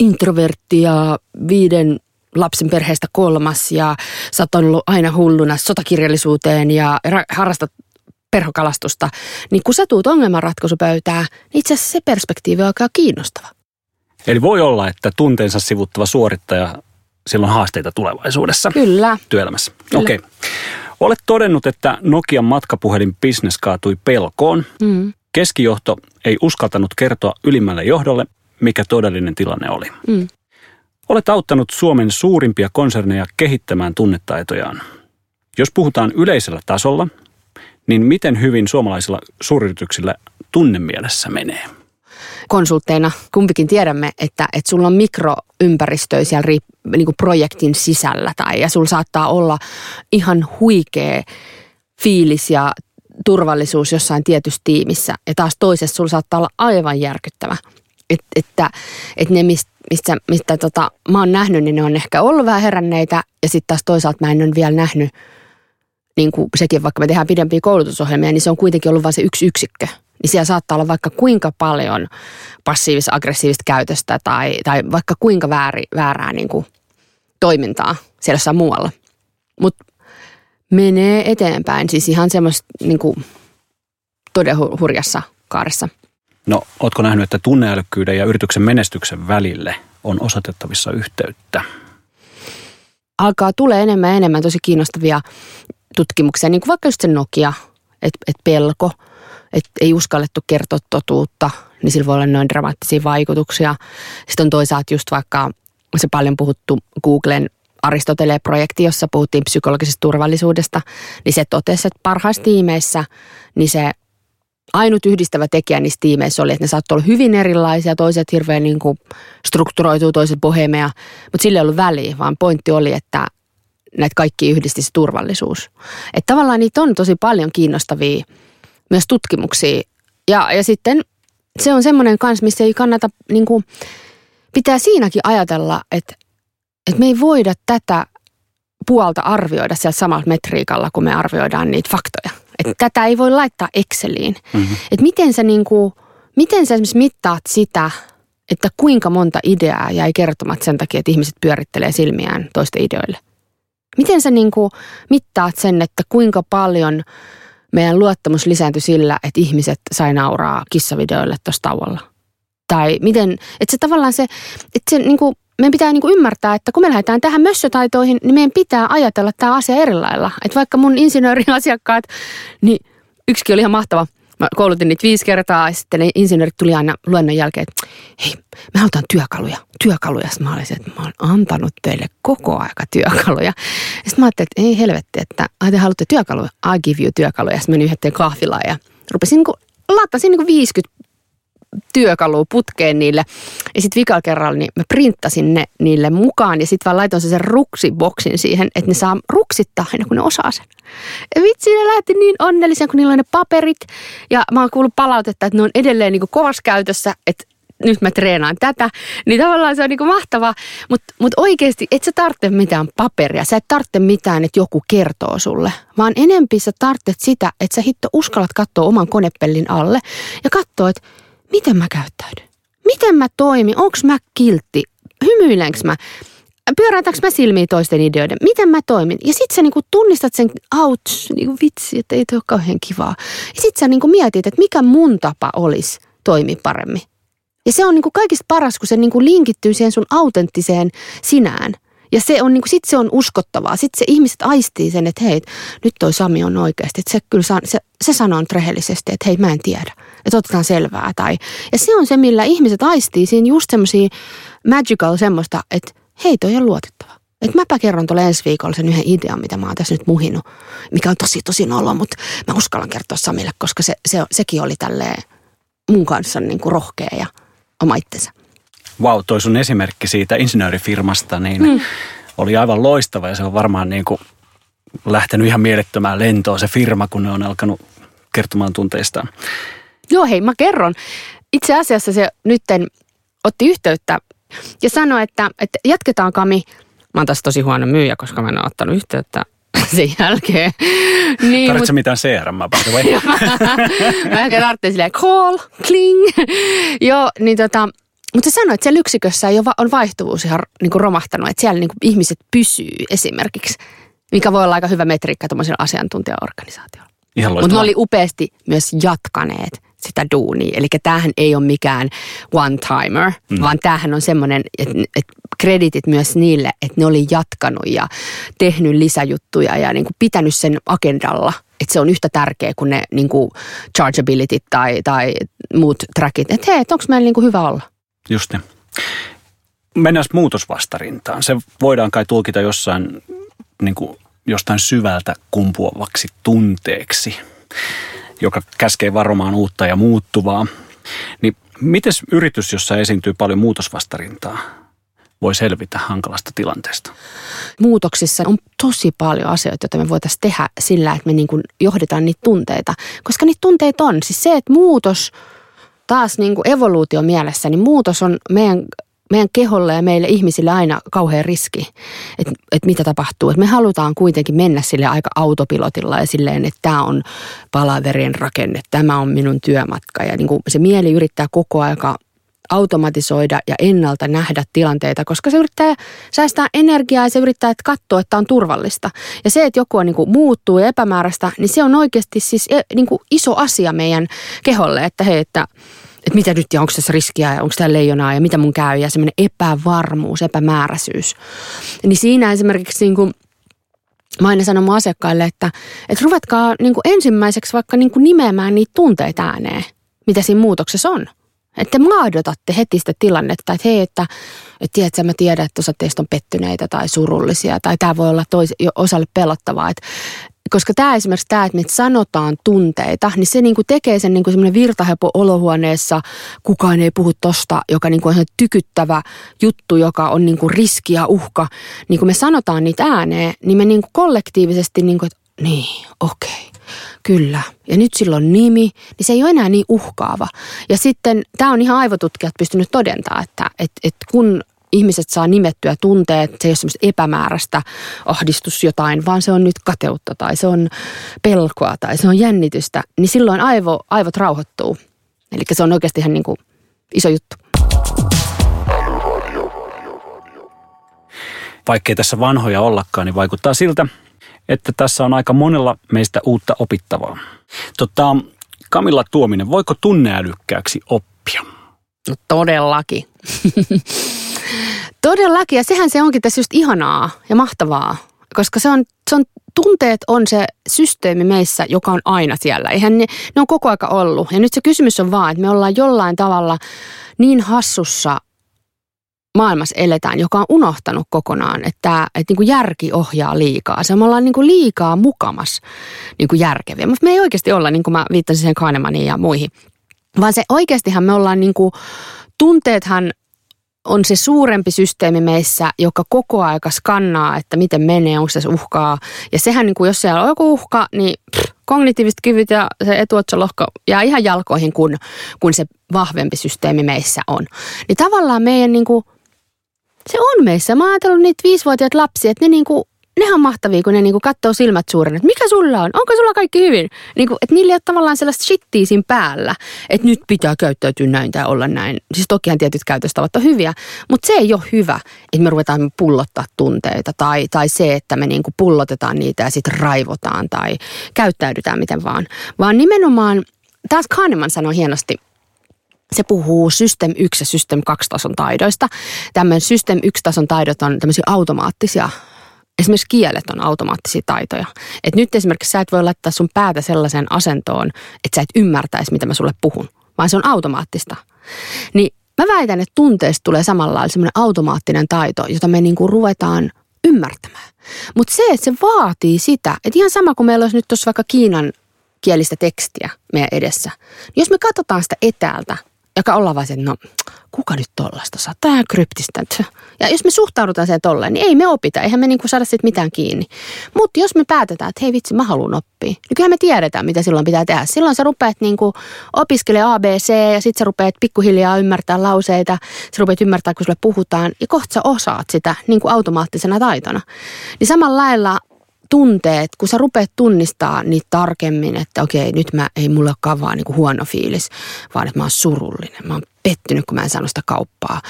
introvertti ja viiden lapsen perheestä kolmas ja sä oot ollut aina hulluna sotakirjallisuuteen ja harrastat perhokalastusta, niin kun sä tuut ongelmanratkaisupöytään, niin itse asiassa se perspektiivi on aika kiinnostava. Eli voi olla, että tunteensa sivuttava suorittaja, silloin haasteita tulevaisuudessa. Kyllä. Työelämässä. Okei. Okay. Olet todennut, että Nokian matkapuhelin business kaatui pelkoon. Mm. Keskijohto ei uskaltanut kertoa ylimmälle johdolle, mikä todellinen tilanne oli. Mm. Olet auttanut Suomen suurimpia konserneja kehittämään tunnetaitojaan. Jos puhutaan yleisellä tasolla, niin miten hyvin suomalaisilla suuryrityksillä tunnemielessä menee? Konsultteina kumpikin tiedämme, että, että sulla on mikroympäristöjä siellä niin kuin projektin sisällä tai ja sulla saattaa olla ihan huikea fiilis ja turvallisuus jossain tietyssä tiimissä ja taas toisessa sulla saattaa olla aivan järkyttävä et, että, että ne, mistä, mistä, mistä tota, mä oon nähnyt, niin ne on ehkä ollut vähän heränneitä ja sitten taas toisaalta mä en ole vielä nähnyt niin kuin sekin, vaikka me tehdään pidempiä koulutusohjelmia, niin se on kuitenkin ollut vain se yksi yksikkö. Niin siellä saattaa olla vaikka kuinka paljon passiivis-aggressiivista käytöstä tai, tai vaikka kuinka vääri, väärää niin kuin toimintaa siellä jossain muualla. Mutta menee eteenpäin, siis ihan semmoista niin todella hurjassa kaaressa. No, ootko nähnyt, että tunneälykkyyden ja yrityksen menestyksen välille on osoitettavissa yhteyttä? Alkaa tulee enemmän ja enemmän tosi kiinnostavia tutkimuksia, niin kuin vaikka just se Nokia, että et pelko, että ei uskallettu kertoa totuutta, niin sillä voi olla noin dramaattisia vaikutuksia. Sitten on toisaalta just vaikka se paljon puhuttu Googlen Aristotelee-projekti, jossa puhuttiin psykologisesta turvallisuudesta, niin se totesi, että parhaissa tiimeissä niin se ainut yhdistävä tekijä niissä tiimeissä oli, että ne saattoi olla hyvin erilaisia, toiset hirveän niin kuin strukturoituu, toiset bohemia, mutta sillä ei ollut väliä, vaan pointti oli, että näitä kaikki yhdisti se turvallisuus. Että tavallaan niitä on tosi paljon kiinnostavia myös tutkimuksia. Ja, ja sitten se on semmoinen kanssa, missä ei kannata, niin kuin, pitää siinäkin ajatella, että, että me ei voida tätä puolta arvioida siellä samalla metriikalla, kun me arvioidaan niitä faktoja. Tätä ei voi laittaa Exceliin. Mm-hmm. Että miten sä, niin kuin, miten sä esimerkiksi mittaat sitä, että kuinka monta ideaa jäi kertomat sen takia, että ihmiset pyörittelee silmiään toisten ideoille. Miten sä niin kuin mittaat sen, että kuinka paljon meidän luottamus lisääntyi sillä, että ihmiset sai nauraa kissavideoille tuossa tauolla? Tai miten, että se tavallaan se, että se niin kuin, meidän pitää niin kuin ymmärtää, että kun me lähdetään tähän mössötaitoihin, niin meidän pitää ajatella tämä asia eri lailla. Että vaikka mun insinöörin asiakkaat, niin yksikin oli ihan mahtava. Mä koulutin niitä viisi kertaa ja sitten ne insinöörit tuli aina luennon jälkeen, että hei, me halutaan työkaluja, työkaluja. Sitten mä olisin, että mä oon antanut teille koko aika työkaluja. Ja sitten mä ajattelin, että ei helvetti, että te haluatte työkaluja, I give you työkaluja. Sitten menin yhden kahvilaan ja rupesin niin kuin, niin kuin 50 työkalua putkeen niille. Ja sitten vikalla kerralla niin mä printtasin ne niille mukaan ja sitten vaan laitoin sen ruksiboksin siihen, että ne saa ruksittaa aina kun ne osaa sen. Ja vitsi, ne lähti niin onnellisen, kun niillä on ne paperit. Ja mä oon kuullut palautetta, että ne on edelleen niin kovassa käytössä, että nyt mä treenaan tätä, niin tavallaan se on niinku mahtavaa. Mutta mut oikeasti et sä tarvitse mitään paperia, sä et tarvitse mitään, että joku kertoo sulle, vaan enempi sä tarvitset sitä, että sä hitto uskallat katsoa oman konepellin alle ja katsoa, että miten mä käyttäydyn? Miten mä toimin? Onko mä kiltti? Hymyilenkö mä? Pyöräytänkö mä silmiä toisten ideoiden? Miten mä toimin? Ja sit sä niinku tunnistat sen, ouch, niinku vitsi, että ei toi ole kauhean kivaa. Ja sit sä niinku mietit, että mikä mun tapa olisi toimia paremmin. Ja se on niinku kaikista paras, kun se niinku linkittyy siihen sun autenttiseen sinään. Ja se on, niinku, sit se on uskottavaa. Sitten se ihmiset aistii sen, että hei, nyt toi Sami on oikeasti. Että se, kyllä se, se sanoo rehellisesti, että hei, mä en tiedä että otetaan selvää. Tai, ja se on se, millä ihmiset aistii siinä just semmoisia magical semmoista, että hei toi on luotettava. Että mäpä kerron tuolle ensi viikolla sen yhden idean, mitä mä oon tässä nyt muhinut, mikä on tosi tosi nolo, mutta mä uskallan kertoa Samille, koska se, se, sekin oli tälleen mun kanssa niin kuin rohkea ja oma itsensä. Vau, wow, toi sun esimerkki siitä insinöörifirmasta, niin mm. oli aivan loistava ja se on varmaan niin kuin lähtenyt ihan mielettömään lentoon se firma, kun ne on alkanut kertomaan tunteistaan. Joo hei, mä kerron. Itse asiassa se nytten otti yhteyttä ja sanoi, että, että jatketaan Kami. Mä oon tässä tosi huono myyjä, koska mä en ole ottanut yhteyttä sen jälkeen. Niin, Tarvitsetko mut... mitään CRM, by the way? mä ehkä tarvitsen silleen call, kling. Joo, niin tota, mutta se sanoi, että siellä yksikössä ei ole, on vaihtuvuus ihan niin kuin romahtanut, että siellä niin kuin ihmiset pysyy esimerkiksi, mikä voi olla aika hyvä metriikka tuommoisella asiantuntijaorganisaatiolla. Mutta ne oli upeasti myös jatkaneet sitä duunia. Eli tämähän ei ole mikään one-timer, mm. vaan tämähän on semmoinen, että, että kreditit myös niille, että ne oli jatkanut ja tehnyt lisäjuttuja ja niin kuin pitänyt sen agendalla. Että se on yhtä tärkeä kuin ne niin kuin chargeability tai, tai muut trackit. Että hei, onko meillä niin kuin hyvä olla? Just niin. Mennään muutosvastarintaan. Se voidaan kai tulkita jossain niin kuin jostain syvältä kumpuavaksi tunteeksi joka käskee varomaan uutta ja muuttuvaa. Niin miten yritys, jossa esiintyy paljon muutosvastarintaa, voi selvitä hankalasta tilanteesta? Muutoksissa on tosi paljon asioita, joita me voitaisiin tehdä sillä, että me niin kuin johdetaan niitä tunteita. Koska niitä tunteita on. Siis se, että muutos taas niin kuin evoluutio mielessä, niin muutos on meidän meidän keholle ja meille ihmisille aina kauhean riski, että, että mitä tapahtuu. Että me halutaan kuitenkin mennä sille aika autopilotilla ja silleen, että tämä on palaverien rakenne, tämä on minun työmatka. Ja niin kuin se mieli yrittää koko aika automatisoida ja ennalta nähdä tilanteita, koska se yrittää säästää energiaa ja se yrittää että katsoa, että on turvallista. Ja se, että joku on niin kuin muuttuu ja epämääräistä, niin se on oikeasti siis e, niin kuin iso asia meidän keholle, että hei, että että mitä nyt ja onko tässä riskiä ja onko tämä leijonaa ja mitä mun käy ja semmoinen epävarmuus, epämääräisyys. Niin siinä esimerkiksi niin kuin mä aina sanon mun asiakkaille, että, että ruvetkaa niin kuin ensimmäiseksi vaikka niin kuin nimeämään niitä tunteita ääneen, mitä siinä muutoksessa on. Että maadotatte heti sitä tilannetta, että hei, että, että tiedätkö, mä tiedän, että osa teistä on pettyneitä tai surullisia, tai tämä voi olla tois, osalle pelottavaa. Että, koska tämä esimerkiksi tämä, että me sanotaan tunteita, niin se niinku tekee sen niinku semmoinen virtahepo olohuoneessa, kukaan ei puhu tosta, joka niinku on se tykyttävä juttu, joka on niinku riski ja uhka. Niin kun me sanotaan niitä ääneen, niin me niinku kollektiivisesti, niinku, että niin, okei. Okay Kyllä. Ja nyt silloin nimi, niin se ei ole enää niin uhkaava. Ja sitten tämä on ihan aivotutkijat pystynyt todentaa, että, että, että kun ihmiset saa nimettyä tunteet, se ei ole semmoista epämääräistä ahdistus jotain, vaan se on nyt kateutta tai se on pelkoa tai se on jännitystä, niin silloin aivo, aivot rauhoittuu. Eli se on oikeasti ihan niin kuin iso juttu. Vaikkei tässä vanhoja ollakaan, niin vaikuttaa siltä, että tässä on aika monella meistä uutta opittavaa. Tota, Kamilla Tuominen, voiko tunneälykkääksi oppia? No todellakin. todellakin, ja sehän se onkin tässä just ihanaa ja mahtavaa, koska se on, se on tunteet on se systeemi meissä, joka on aina siellä. Eihän ne, ne on koko aika ollut. Ja nyt se kysymys on vaan, että me ollaan jollain tavalla niin hassussa maailmassa eletään, joka on unohtanut kokonaan, että, että niin kuin järki ohjaa liikaa. Se me ollaan niin kuin liikaa mukamas niin kuin järkeviä. Mutta me ei oikeasti olla, niin kuin mä viittasin sen Kahnemaniin ja muihin, vaan se oikeastihan me ollaan niin kuin, tunteethan on se suurempi systeemi meissä, joka koko aika skannaa, että miten menee, onko se uhkaa. Ja sehän, niin kuin, jos siellä on joku uhka, niin pff, kognitiiviset kyvyt ja se etuotsalohko jää ihan jalkoihin, kun, kun se vahvempi systeemi meissä on. Niin tavallaan meidän niin kuin, se on meissä. Mä oon ajatellut niitä viisivuotiaat lapsia, että ne niinku, nehän on mahtavia, kun ne niinku katsoo silmät suurena, että mikä sulla on, onko sulla kaikki hyvin? Niinku, että niillä ei ole tavallaan sellaista shittiä siinä päällä, että nyt pitää käyttäytyä näin tai olla näin. Siis tokihan tietyt käytöstavat on hyviä, mutta se ei ole hyvä, että me ruvetaan pullottaa tunteita tai, tai se, että me niinku pullotetaan niitä ja sitten raivotaan tai käyttäydytään miten vaan. Vaan nimenomaan, taas Kahneman sanoi hienosti, se puhuu System 1 ja System 2 tason taidoista. Tämmöinen System 1 tason taidot on tämmöisiä automaattisia Esimerkiksi kielet on automaattisia taitoja. Et nyt esimerkiksi sä et voi laittaa sun päätä sellaiseen asentoon, että sä et ymmärtäisi, mitä mä sulle puhun, vaan se on automaattista. Niin mä väitän, että tunteesta tulee samalla semmoinen automaattinen taito, jota me niinku ruvetaan ymmärtämään. Mutta se, että se vaatii sitä, että ihan sama kuin meillä olisi nyt tuossa vaikka Kiinan kielistä tekstiä meidän edessä. Niin jos me katsotaan sitä etäältä, joka ollaan vaan se, no kuka nyt tollasta saa, tämä kryptistä. Ja jos me suhtaudutaan siihen tolleen, niin ei me opita, eihän me niinku saada siitä mitään kiinni. Mutta jos me päätetään, että hei vitsi, mä haluan oppia, niin kyllä me tiedetään, mitä silloin pitää tehdä. Silloin sä rupeat niinku opiskele ABC ja sitten sä rupeat pikkuhiljaa ymmärtää lauseita, sä rupeat ymmärtää, kun sulle puhutaan ja kohta sä osaat sitä niinku automaattisena taitona. Niin samalla lailla tunteet, kun sä rupeat tunnistaa niitä tarkemmin, että okei, nyt mä ei mulla olekaan vaan niin huono fiilis, vaan että mä oon surullinen. Mä oon pettynyt, kun mä en saanut sitä kauppaa.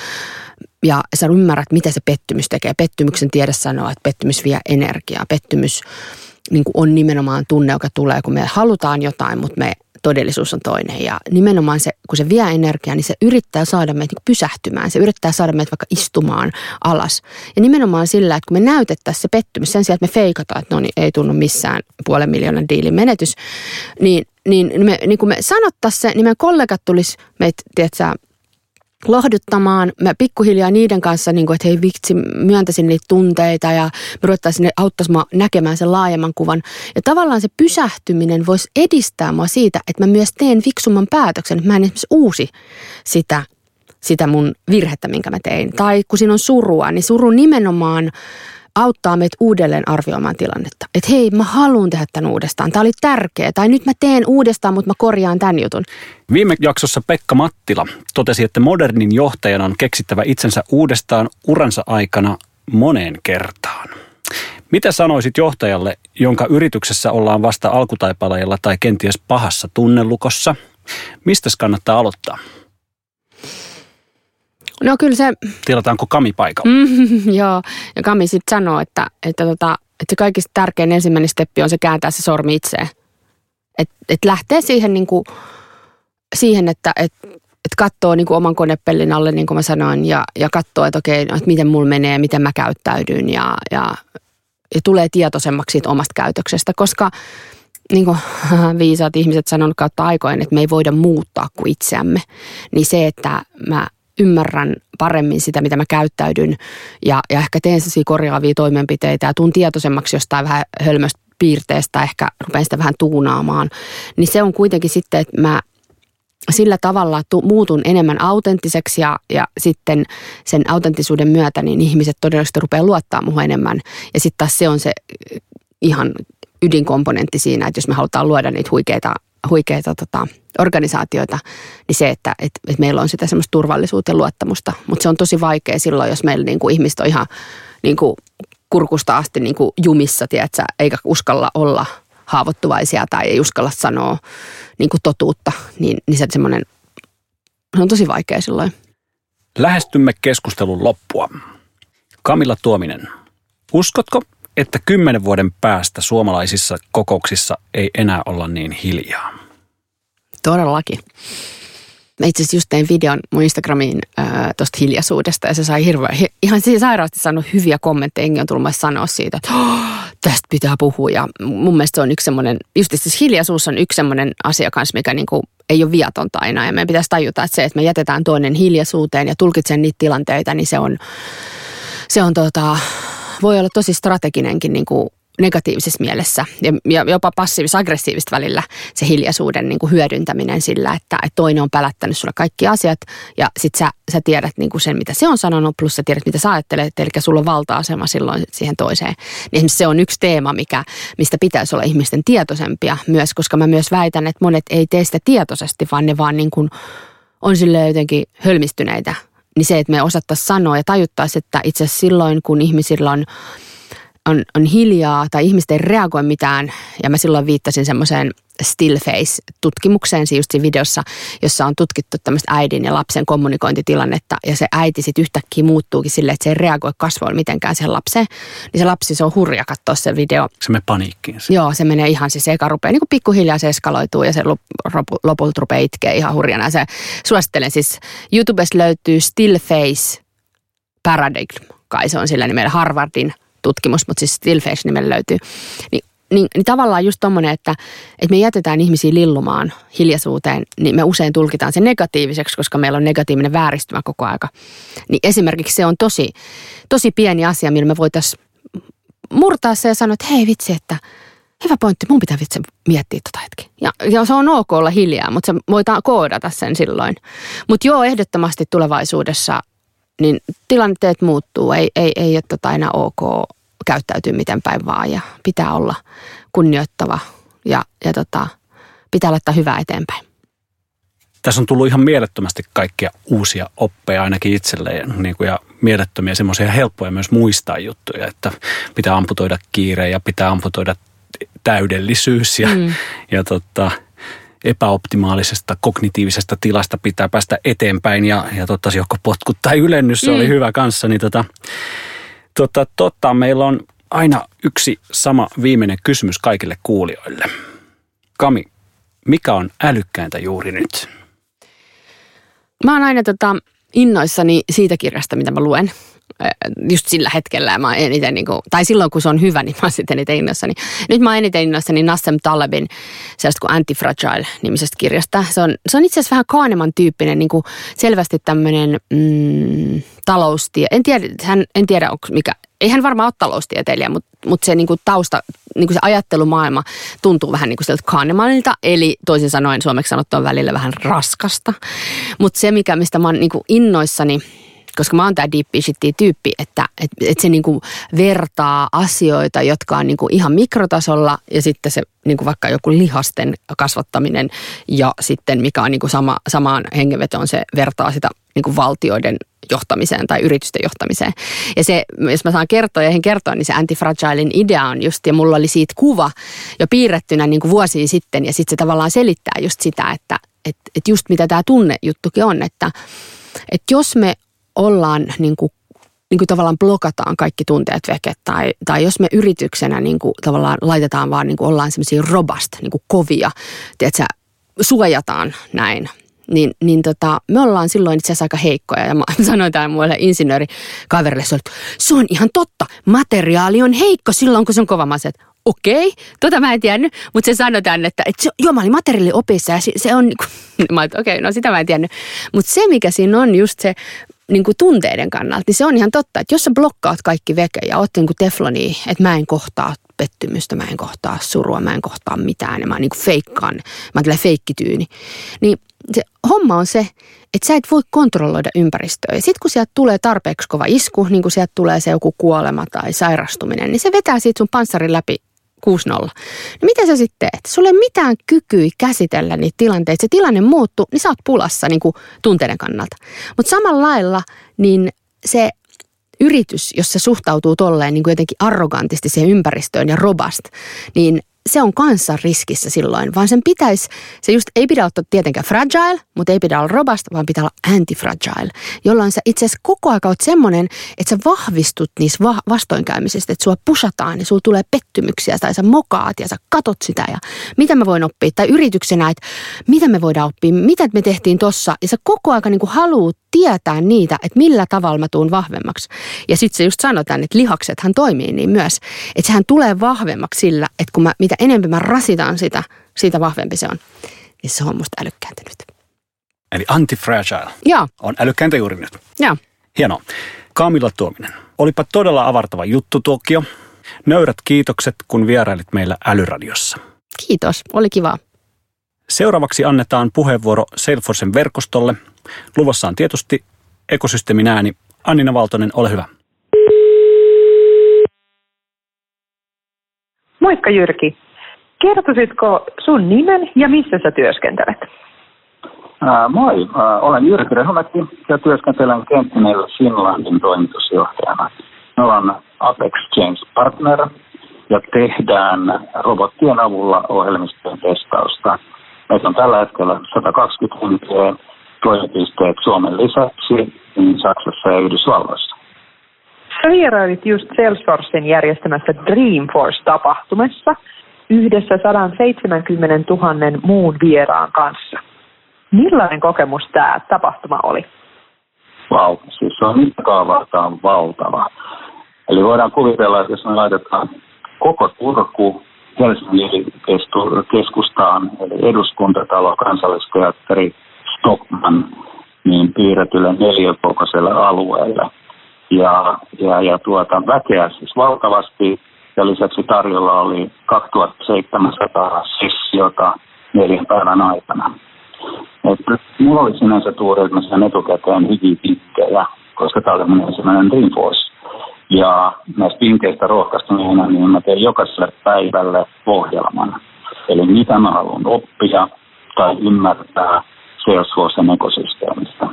Ja sä ymmärrät, mitä se pettymys tekee. Pettymyksen tiede sanoo, että pettymys vie energiaa. Pettymys niin on nimenomaan tunne, joka tulee, kun me halutaan jotain, mutta me todellisuus on toinen. Ja nimenomaan se, kun se vie energiaa, niin se yrittää saada meitä niin pysähtymään. Se yrittää saada meitä vaikka istumaan alas. Ja nimenomaan sillä, että kun me näytettäisiin se pettymys sen sijaan, että me feikataan, että no niin, ei tunnu missään puolen miljoonan diilin menetys, niin, niin, me, niin kun me sanottaisiin se, niin meidän kollegat tulisi meitä, tiedätkö, lohduttamaan. Mä pikkuhiljaa niiden kanssa, niin kuin, että hei vitsi, myöntäisin niitä tunteita ja me ruvettaisiin ne auttaisi mua näkemään sen laajemman kuvan. Ja tavallaan se pysähtyminen voisi edistää mua siitä, että mä myös teen fiksumman päätöksen. Mä en esimerkiksi uusi sitä, sitä mun virhettä, minkä mä tein. Tai kun siinä on surua, niin suru nimenomaan auttaa meitä uudelleen arvioimaan tilannetta. Että hei, mä haluan tehdä tämän uudestaan. Tämä oli tärkeä. Tai nyt mä teen uudestaan, mutta mä korjaan tämän jutun. Viime jaksossa Pekka Mattila totesi, että modernin johtajan on keksittävä itsensä uudestaan uransa aikana moneen kertaan. Mitä sanoisit johtajalle, jonka yrityksessä ollaan vasta alkutaipaleella tai kenties pahassa tunnelukossa? Mistä kannattaa aloittaa? No kyllä se... Tilataanko Kami paikalla? Mm, joo, ja Kami sitten sanoo, että, että, tota, että se kaikista tärkein ensimmäinen steppi on se kääntää se sormi itseen. Että et lähtee siihen, niin kuin, siihen että et, et katsoo niin kuin oman konepellin alle, niin kuin mä sanoin, ja, ja katsoo, että okei, no, että miten mulla menee, miten mä käyttäydyn, ja, ja, ja tulee tietoisemmaksi siitä omasta käytöksestä, koska niin kuin viisaat ihmiset sanonut kautta aikojen, että me ei voida muuttaa kuin itseämme, niin se, että mä ymmärrän paremmin sitä, mitä mä käyttäydyn ja, ja ehkä teen sellaisia korjaavia toimenpiteitä ja tuun tietoisemmaksi jostain vähän hölmöstä piirteestä, ehkä rupean sitä vähän tuunaamaan, niin se on kuitenkin sitten, että mä sillä tavalla tu, muutun enemmän autenttiseksi ja, ja sitten sen autenttisuuden myötä niin ihmiset todennäköisesti rupeaa luottaa muuhun enemmän. Ja sitten taas se on se ihan ydinkomponentti siinä, että jos me halutaan luoda niitä huikeita huikeita tota, organisaatioita, niin se, että et, et meillä on sitä semmoista turvallisuutta ja luottamusta. Mutta se on tosi vaikea silloin, jos meillä niinku ihmiset on ihan niinku kurkusta asti niinku jumissa, tiedätkö, eikä uskalla olla haavoittuvaisia tai ei uskalla sanoa niinku totuutta, niin, niin se, semmoinen, se on tosi vaikea silloin. Lähestymme keskustelun loppua. Kamilla Tuominen, uskotko, että kymmenen vuoden päästä suomalaisissa kokouksissa ei enää olla niin hiljaa? Todellakin. Mä itse asiassa just tein videon mun Instagramiin tuosta hiljaisuudesta ja se sai hirveän, ihan siis sairaasti saanut hyviä kommentteja. Engi on tullut sanoa siitä, että oh, tästä pitää puhua ja mun mielestä se on yksi semmoinen, just siis hiljaisuus on yksi semmoinen asia kanssa, mikä niinku ei ole viatonta aina ja meidän pitäisi tajuta, että se, että me jätetään toinen hiljaisuuteen ja tulkitsen niitä tilanteita, niin se on, se on tota, voi olla tosi strateginenkin niin kuin negatiivisessa mielessä ja, jopa passiivis-aggressiivista välillä se hiljaisuuden niin kuin hyödyntäminen sillä, että, että toinen on pälättänyt sulle kaikki asiat ja sit sä, sä tiedät niin kuin sen, mitä se on sanonut, plus sä tiedät, mitä sä ajattelet, eli sulla on valta-asema silloin siihen toiseen. Niin se on yksi teema, mikä, mistä pitäisi olla ihmisten tietoisempia myös, koska mä myös väitän, että monet ei tee sitä tietoisesti, vaan ne vaan niin kuin on sille jotenkin hölmistyneitä niin se, että me osattaisiin sanoa ja tajuttaisiin, että itse silloin, kun ihmisillä on, on, on hiljaa tai ihmiset ei reagoi mitään, ja mä silloin viittasin semmoiseen still face-tutkimukseen siis just siinä videossa, jossa on tutkittu tämmöistä äidin ja lapsen kommunikointitilannetta, ja se äiti sitten yhtäkkiä muuttuukin silleen, että se ei reagoi kasvoilla mitenkään siihen lapseen, niin se lapsi, se on hurja katsoa se video. Se menee paniikkiin. Se. Joo, se menee ihan siis eka rupeaa niin kuin pikkuhiljaa se eskaloituu ja se lopulta rupeaa itkeä ihan hurjana. Ja se suosittelen siis, YouTubesta löytyy still face paradigm, kai se on sillä nimellä Harvardin tutkimus, mutta siis still face nimellä löytyy. Niin niin, niin tavallaan just tommonen, että, että me jätetään ihmisiä lillumaan hiljaisuuteen, niin me usein tulkitaan se negatiiviseksi, koska meillä on negatiivinen vääristymä koko aika. Niin esimerkiksi se on tosi, tosi pieni asia, millä me voitaisiin murtaa se ja sanoa, että hei vitsi, että hyvä pointti, mun pitää vitsi miettiä tota hetki. Ja, ja se on ok olla hiljaa, mutta se voidaan koodata sen silloin. Mutta joo, ehdottomasti tulevaisuudessa niin tilanteet muuttuu. Ei, ei, ei ole tota enää ok käyttäytyy miten päin vaan ja pitää olla kunnioittava ja, ja tota, pitää laittaa hyvää eteenpäin. Tässä on tullut ihan mielettömästi kaikkia uusia oppeja ainakin itselleen niin kuin, ja mielettömiä semmoisia helppoja myös muistaa juttuja, että pitää amputoida kiire ja pitää amputoida täydellisyys ja, mm. ja tota, epäoptimaalisesta kognitiivisesta tilasta pitää päästä eteenpäin ja, ja totta, joko potkut tai ylennys, se mm. oli hyvä kanssa, niin tota, Tota, totta, meillä on aina yksi sama viimeinen kysymys kaikille kuulijoille. Kami, mikä on älykkäintä juuri nyt? Mä oon aina tota, innoissani siitä kirjasta, mitä mä luen. Just sillä hetkellä mä eniten, niin kuin, tai silloin kun se on hyvä, niin mä oon sitten eniten innoissani. Nyt mä oon eniten innoissani Nassem Talebin sellaista kuin Antifragile-nimisestä kirjasta. Se on, se on itse asiassa vähän Kahneman tyyppinen, niin kuin selvästi tämmöinen mm, taloustie. En tiedä, hän, en tiedä onko mikä, ei hän varmaan ole taloustieteilijä, mutta, mutta se niin kuin tausta, niin kuin se ajattelumaailma tuntuu vähän niin kuin sieltä Kahnemanilta, eli toisin sanoen suomeksi sanottuna välillä vähän raskasta. Mutta se, mikä, mistä mä oon niin kuin innoissani, koska mä oon tää deep tyyppi, että et, et se niinku vertaa asioita, jotka on niinku ihan mikrotasolla ja sitten se niinku vaikka joku lihasten kasvattaminen ja sitten mikä on niinku sama, samaan hengenvetoon se vertaa sitä niinku valtioiden johtamiseen tai yritysten johtamiseen. Ja se, jos mä saan kertoa ja kertoa, niin se antifragilein idea on just, ja mulla oli siitä kuva jo piirrettynä niin kuin vuosia sitten, ja sitten se tavallaan selittää just sitä, että et, et just mitä tämä tunnejuttukin on, että et jos me ollaan niin kuin niin kuin tavallaan blokataan kaikki tunteet veke tai, tai jos me yrityksenä niin kuin tavallaan laitetaan vaan niin kuin ollaan semmoisia robust, niin kuin kovia, tiedätkö, suojataan näin, niin, niin tota, me ollaan silloin itse asiassa aika heikkoja. Ja mä sanoin tämän muille insinöörikaverille, että se on ihan totta, materiaali on heikko silloin, kun se on kova maset. Okei, tota mä en tiennyt, mutta se sanotaan, että, että se, joo mä olin materiaaliopissa ja se, se on, niin kuin, mä okei, okay, no sitä mä en tiennyt. Mutta se mikä siinä on just se niin kuin tunteiden kannalta, niin se on ihan totta, että jos sä blokkaat kaikki veke ja oot niin kuin teflonia, että mä en kohtaa pettymystä, mä en kohtaa surua, mä en kohtaa mitään ja mä niin kuin feikkaan, mä oon feikkityyni, niin se homma on se, että sä et voi kontrolloida ympäristöä. Ja sitten kun sieltä tulee tarpeeksi kova isku, niin kun sieltä tulee se joku kuolema tai sairastuminen, niin se vetää siitä sun panssarin läpi 6-0. No mitä sä sitten teet? Sulla ei mitään kykyä käsitellä niitä tilanteita. Se tilanne muuttuu, niin sä oot pulassa niin kuin tunteiden kannalta. Mutta samalla lailla, niin se yritys, jos se suhtautuu tolleen niin kuin jotenkin arrogantisti siihen ympäristöön ja robust, niin se on kanssa riskissä silloin, vaan sen pitäisi, se just ei pidä ottaa tietenkään fragile, mutta ei pidä olla robust, vaan pitää olla antifragile, jolloin sä itse asiassa koko ajan oot semmoinen, että sä vahvistut niissä va- vastoinkäymisistä, että sua pusataan ja sulla tulee pettymyksiä tai sä mokaat ja sä katot sitä ja mitä mä voin oppia? Tai yrityksenä, että mitä me voidaan oppia, mitä me tehtiin tossa? Ja sä koko ajan niin haluut tietää niitä, että millä tavalla mä tuun vahvemmaksi. Ja sitten se just sanotaan, että lihaksethan toimii niin myös, että sehän tulee vahvemmaksi sillä, että kun mä, mitä enemmän mä rasitan sitä, siitä vahvempi se on. Niin se on musta älykkääntä nyt. Eli antifragile Joo. on älykkääntä juuri nyt. Joo. Hienoa. Kamilla Tuominen, olipa todella avartava juttu Tokio. Nöyrät kiitokset, kun vierailit meillä Älyradiossa. Kiitos, oli kiva. Seuraavaksi annetaan puheenvuoro Salesforcen verkostolle. Luvassa on tietysti ekosysteemin ääni. Annina Valtonen, ole hyvä. Moikka Jyrki. Kertoisitko sun nimen ja missä sä työskentelet? Ää, moi, ää, olen Jyrki Rehomäki ja työskentelen Kenttinellä Finlandin toimitusjohtajana. Me ollaan Apex Change Partner ja tehdään robottien avulla ohjelmistojen testausta. Meitä on tällä hetkellä 120 henkeä toimipisteet Suomen lisäksi niin Saksassa ja Yhdysvalloissa. Sä vierailit just Salesforcen järjestämässä Dreamforce-tapahtumassa yhdessä 170 000 muun vieraan kanssa. Millainen kokemus tämä tapahtuma oli? Vau, wow, siis se on mittakaavaltaan valtava. Eli voidaan kuvitella, että jos me laitetaan koko Turku Helsingin keskustaan, eli eduskuntatalo, kansallisteatteri, Stockman, niin piirretylle neljäkokoiselle alueelle. Ja, ja, ja tuota, väkeä siis valtavasti ja lisäksi tarjolla oli 2700 sessiota neljän päivän aikana. Et mulla oli sinänsä tuuri, että mä sain etukäteen koska tämä oli mun ensimmäinen Dreamforce. Ja näistä pinkkeistä rohkaistuneena, niin mä tein jokaiselle päivälle ohjelman. Eli mitä mä haluan oppia tai ymmärtää Salesforcen ekosysteemistä.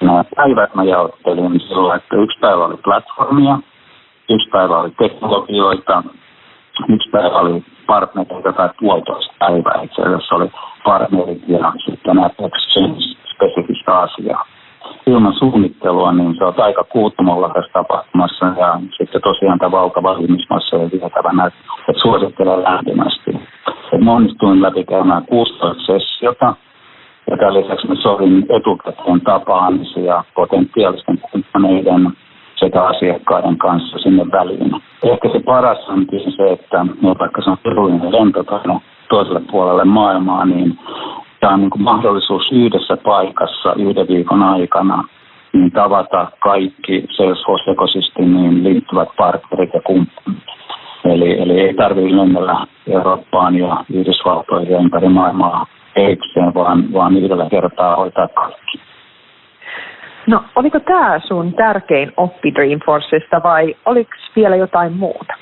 Nämä päivät mä jaottelin silloin, että yksi päivä oli platformia, yksi päivä oli teknologioita, yksi päivä oli partnereita tai puolitoista päivää itse asiassa oli partnerit ja sitten nämä exchange-spesifistä asiaa. Ilman suunnittelua, niin se on aika kuuttumolla tässä tapahtumassa ja sitten tosiaan tämä valtava ihmismassa on vietävänä, että suosittelen lämpimästi. Mä onnistuin läpikäymään 16 sessiota, ja tämän lisäksi mä sovin etukäteen tapaamisia potentiaalisten kumppaneiden sekä asiakkaiden kanssa sinne väliin. Ehkä se paras onkin se, että vaikka se on pirullinen lentokone toiselle puolelle maailmaa, niin tämä on niin mahdollisuus yhdessä paikassa yhden viikon aikana niin tavata kaikki Salesforce-ekosysteemiin liittyvät partnerit ja kumppanit. Eli, eli ei tarvitse lennellä Eurooppaan ja Yhdysvaltoihin ja ympäri maailmaa erikseen, vaan, vaan yhdellä kertaa hoitaa kaikki. No, oliko tämä sun tärkein oppi Dreamforcesta vai oliko vielä jotain muuta?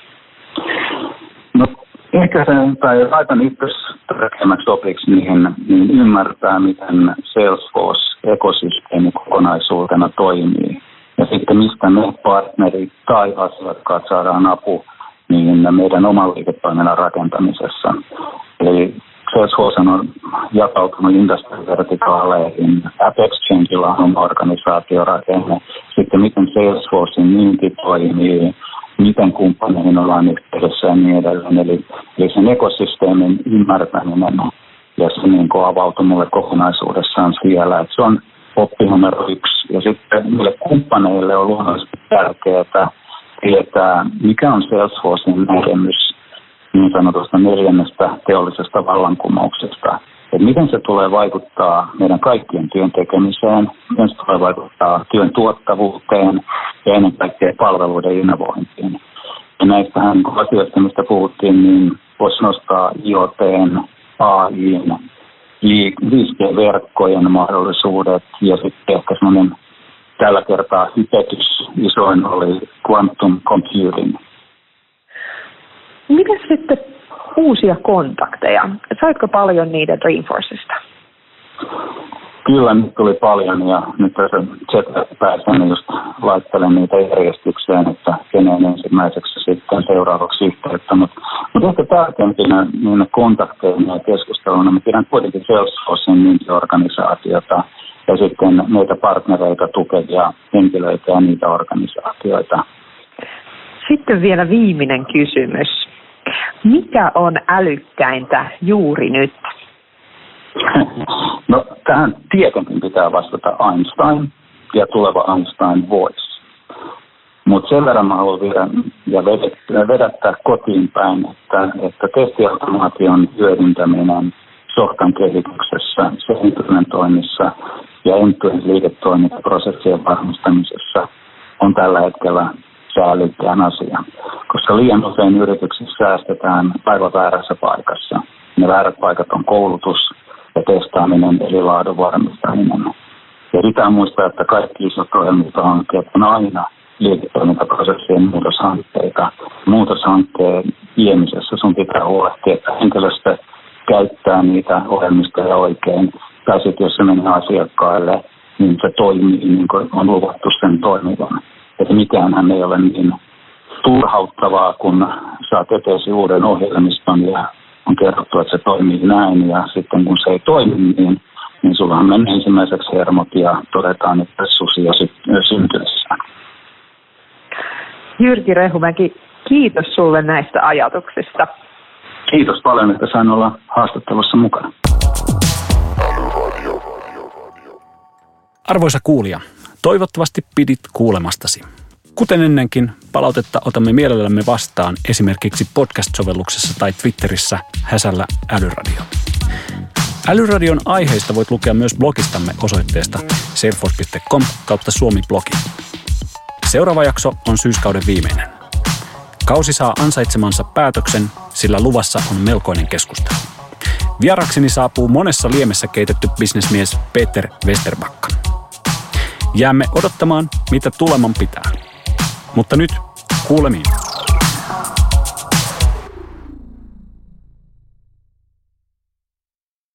No, ehkä se, tai laitan ykkös tärkeimmäksi opiksi, niin, niin ymmärtää, miten Salesforce-ekosysteemi kokonaisuutena toimii. Ja sitten mistä me partnerit tai asiakkaat saadaan apu niin meidän oman liiketoiminnan rakentamisessa. Eli Salesforce on jakautunut industry-vertikaaleihin. App Exchangeilla on organisaatiorakenne. Sitten miten Salesforcein myynti toimii, miten kumppaneihin ollaan yhteydessä ja niin edelleen. Eli, eli sen ekosysteemin ymmärtäminen ja se niin avautui mulle kokonaisuudessaan siellä. Että se on oppi numero yksi. Ja sitten meille kumppaneille on luonnollisesti tärkeää tietää, mikä on Salesforcein näkemys niin sanotusta neljännestä teollisesta vallankumouksesta. Että miten se tulee vaikuttaa meidän kaikkien työn tekemiseen, miten se tulee vaikuttaa työn tuottavuuteen ja ennen kaikkea palveluiden innovointiin. Ja näistähän asioista, mistä puhuttiin, niin voisi nostaa IoT, AI, 5G-verkkojen mahdollisuudet ja sitten ehkä semmoinen tällä kertaa hypetys isoin oli quantum computing. Miten sitten uusia kontakteja? Saitko paljon niitä Dreamforcesta? Kyllä, nyt tuli paljon ja nyt tässä chat niin just laittelen niitä järjestykseen, että kenen ensimmäiseksi sitten seuraavaksi yhteyttä. Mutta mut ehkä tärkeimpinä niin kontakteina ja keskusteluna mä pidän kuitenkin Salesforcein myyntiorganisaatiota ja sitten meitä partnereita tukevia henkilöitä ja niitä organisaatioita. Sitten vielä viimeinen kysymys. Mikä on älykkäintä juuri nyt? No tähän tietenkin pitää vastata Einstein ja tuleva Einstein Voice. Mutta sen verran mä haluan vielä ja vedättää kotiin päin, että, että testiautomaation hyödyntäminen sohkan kehityksessä, sen ja entuen liiketoimintaprosessien varmistamisessa on tällä hetkellä säälykään asia, koska liian usein yrityksissä säästetään aivan väärässä paikassa. Ne väärät paikat on koulutus ja testaaminen eli laadun varmistaminen. Ja pitää muistaa, että kaikki isot ohjelmistohankkeet on aina liiketoimintaprosessien muutoshankkeita. Muutoshankkeen viemisessä sun pitää huolehtia, että henkilöstö käyttää niitä ohjelmistoja oikein. Tai sitten jos se menee asiakkaille, niin se toimii niin kuin on luvattu sen toimivan. Että mikäänhän ei ole niin turhauttavaa, kun saat eteesi uuden ohjelmiston ja on kerrottu, että se toimii näin ja sitten kun se ei toimi, niin, niin sullahan menee ensimmäiseksi hermot ja todetaan, että susi on syntyessä. Jyrki Rehumäki, kiitos sulle näistä ajatuksista. Kiitos paljon, että sain olla haastattelussa mukana. Arvoisa kuulija, toivottavasti pidit kuulemastasi. Kuten ennenkin, palautetta otamme mielellämme vastaan esimerkiksi podcast-sovelluksessa tai Twitterissä häsällä älyradio. Älyradion aiheista voit lukea myös blogistamme osoitteesta salesforce.com kautta suomi-blogi. Seuraava jakso on syyskauden viimeinen. Kausi saa ansaitsemansa päätöksen, sillä luvassa on melkoinen keskustelu. Vierakseni saapuu monessa liemessä keitetty bisnesmies Peter Westerbakka. Jäämme odottamaan, mitä tuleman pitää. Mutta nyt kuulemiin.